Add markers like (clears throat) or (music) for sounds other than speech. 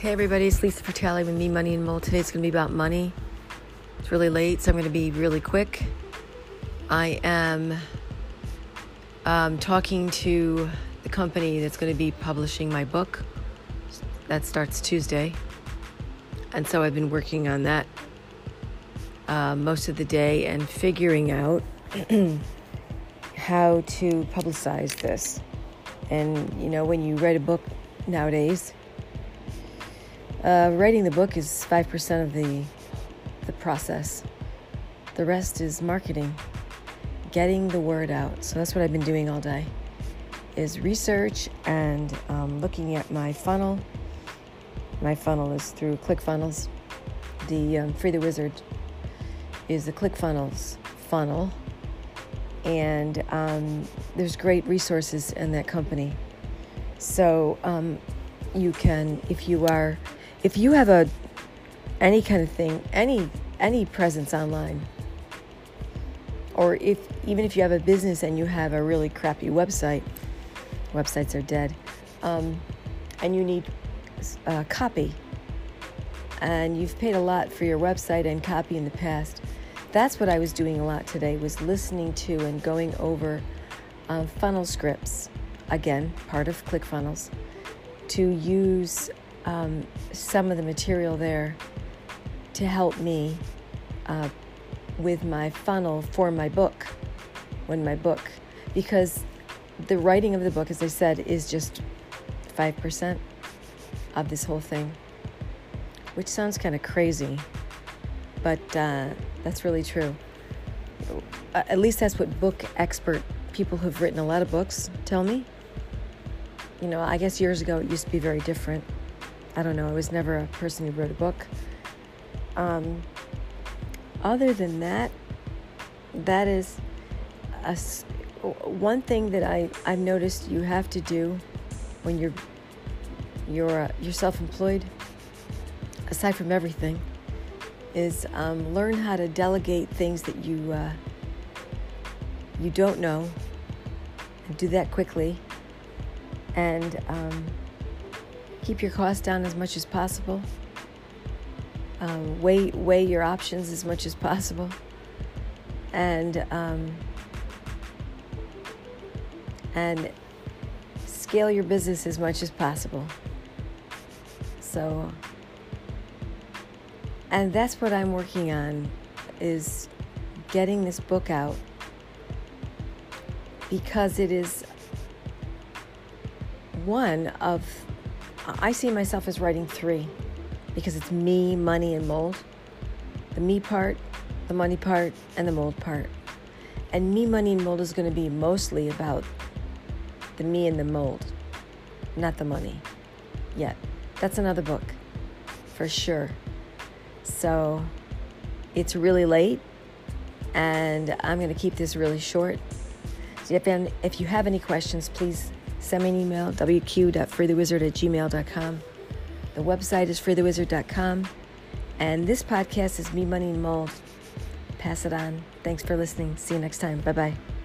Hey everybody, it's Lisa Fratelli with Me Money and Mold. Today it's going to be about money. It's really late, so I'm going to be really quick. I am um, talking to the company that's going to be publishing my book. That starts Tuesday. And so I've been working on that uh, most of the day and figuring out (clears throat) how to publicize this. And, you know, when you write a book nowadays, uh, writing the book is 5% of the, the process. The rest is marketing, getting the word out. So that's what I've been doing all day is research and um, looking at my funnel. My funnel is through ClickFunnels. The um, Free the Wizard is the ClickFunnels funnel. And um, there's great resources in that company. So um, you can, if you are if you have a any kind of thing, any any presence online, or if even if you have a business and you have a really crappy website, websites are dead, um, and you need uh, copy, and you've paid a lot for your website and copy in the past. That's what I was doing a lot today was listening to and going over um, funnel scripts, again part of ClickFunnels, to use um, some of the material there to help me uh, with my funnel for my book, when my book, because the writing of the book, as I said, is just 5% of this whole thing, which sounds kind of crazy, but uh, that's really true. At least that's what book expert people who've written a lot of books tell me. You know, I guess years ago it used to be very different. I don't know, I was never a person who wrote a book. Um, other than that, that is a, one thing that I, I've noticed you have to do when you're you're uh, you're self-employed aside from everything is um, learn how to delegate things that you uh, you don't know and do that quickly and um, keep your costs down as much as possible. Um, weigh weigh your options as much as possible, and um, and scale your business as much as possible. So, and that's what I'm working on is getting this book out because it is one of I see myself as writing three because it's me, money, and mold. The me part, the money part, and the mold part. And me, money, and mold is going to be mostly about the me and the mold, not the money yet. That's another book for sure. So it's really late, and I'm going to keep this really short. So if, um, if you have any questions, please send me an email, wq.freethewizard at gmail.com. The website is freethewizard.com. And this podcast is Me, Money, and Mold. Pass it on. Thanks for listening. See you next time. Bye bye.